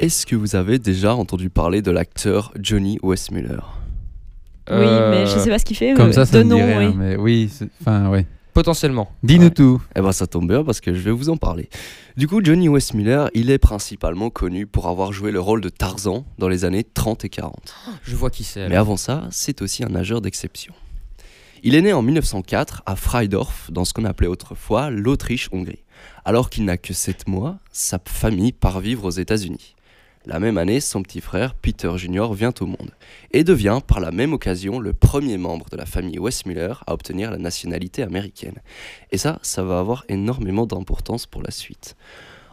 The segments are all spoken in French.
Est-ce que vous avez déjà entendu parler de l'acteur Johnny Westmuller Oui, mais je sais pas ce qu'il fait. Comme ça, ça de me nom, oui. mais oui, c'est- enfin, ouais. Potentiellement. Dis-nous Ouais. tout. Eh ben ça tombe bien parce que je vais vous en parler. Du coup, Johnny Westmuller, il est principalement connu pour avoir joué le rôle de Tarzan dans les années 30 et 40. Je vois qui c'est. Mais avant ça, c'est aussi un nageur d'exception. Il est né en 1904 à Freidorf, dans ce qu'on appelait autrefois l'Autriche-Hongrie. Alors qu'il n'a que 7 mois, sa famille part vivre aux États-Unis. La même année, son petit frère, Peter Jr., vient au monde et devient par la même occasion le premier membre de la famille Westmuller à obtenir la nationalité américaine. Et ça, ça va avoir énormément d'importance pour la suite.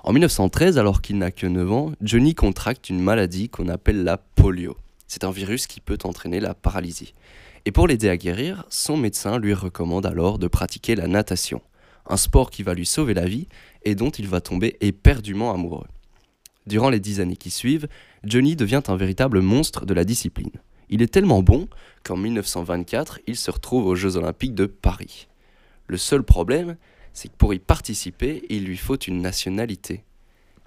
En 1913, alors qu'il n'a que 9 ans, Johnny contracte une maladie qu'on appelle la polio. C'est un virus qui peut entraîner la paralysie. Et pour l'aider à guérir, son médecin lui recommande alors de pratiquer la natation, un sport qui va lui sauver la vie et dont il va tomber éperdument amoureux. Durant les dix années qui suivent, Johnny devient un véritable monstre de la discipline. Il est tellement bon qu'en 1924, il se retrouve aux Jeux Olympiques de Paris. Le seul problème, c'est que pour y participer, il lui faut une nationalité.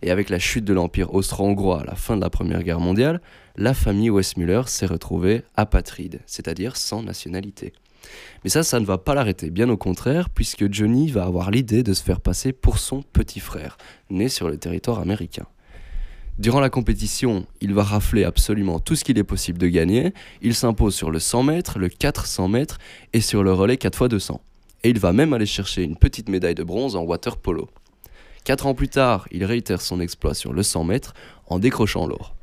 Et avec la chute de l'Empire austro-hongrois à la fin de la Première Guerre mondiale, la famille Westmuller s'est retrouvée apatride, c'est-à-dire sans nationalité. Mais ça, ça ne va pas l'arrêter, bien au contraire, puisque Johnny va avoir l'idée de se faire passer pour son petit frère, né sur le territoire américain. Durant la compétition, il va rafler absolument tout ce qu'il est possible de gagner. Il s'impose sur le 100 mètres, le 400 mètres et sur le relais 4x200. Et il va même aller chercher une petite médaille de bronze en water polo. Quatre ans plus tard, il réitère son exploit sur le 100 mètres en décrochant l'or.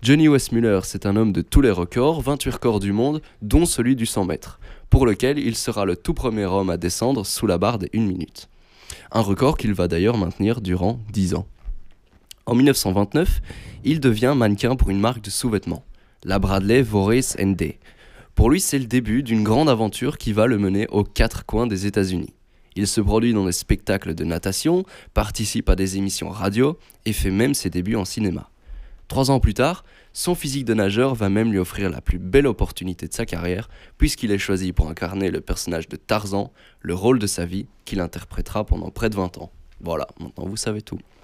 Johnny Westmuller, c'est un homme de tous les records, 28 records du monde, dont celui du 100 mètres, pour lequel il sera le tout premier homme à descendre sous la barre des 1 minute. Un record qu'il va d'ailleurs maintenir durant 10 ans. En 1929, il devient mannequin pour une marque de sous-vêtements, la Bradley Voorhees ND. Pour lui, c'est le début d'une grande aventure qui va le mener aux quatre coins des États-Unis. Il se produit dans des spectacles de natation, participe à des émissions radio et fait même ses débuts en cinéma. Trois ans plus tard, son physique de nageur va même lui offrir la plus belle opportunité de sa carrière, puisqu'il est choisi pour incarner le personnage de Tarzan, le rôle de sa vie, qu'il interprétera pendant près de 20 ans. Voilà, maintenant vous savez tout.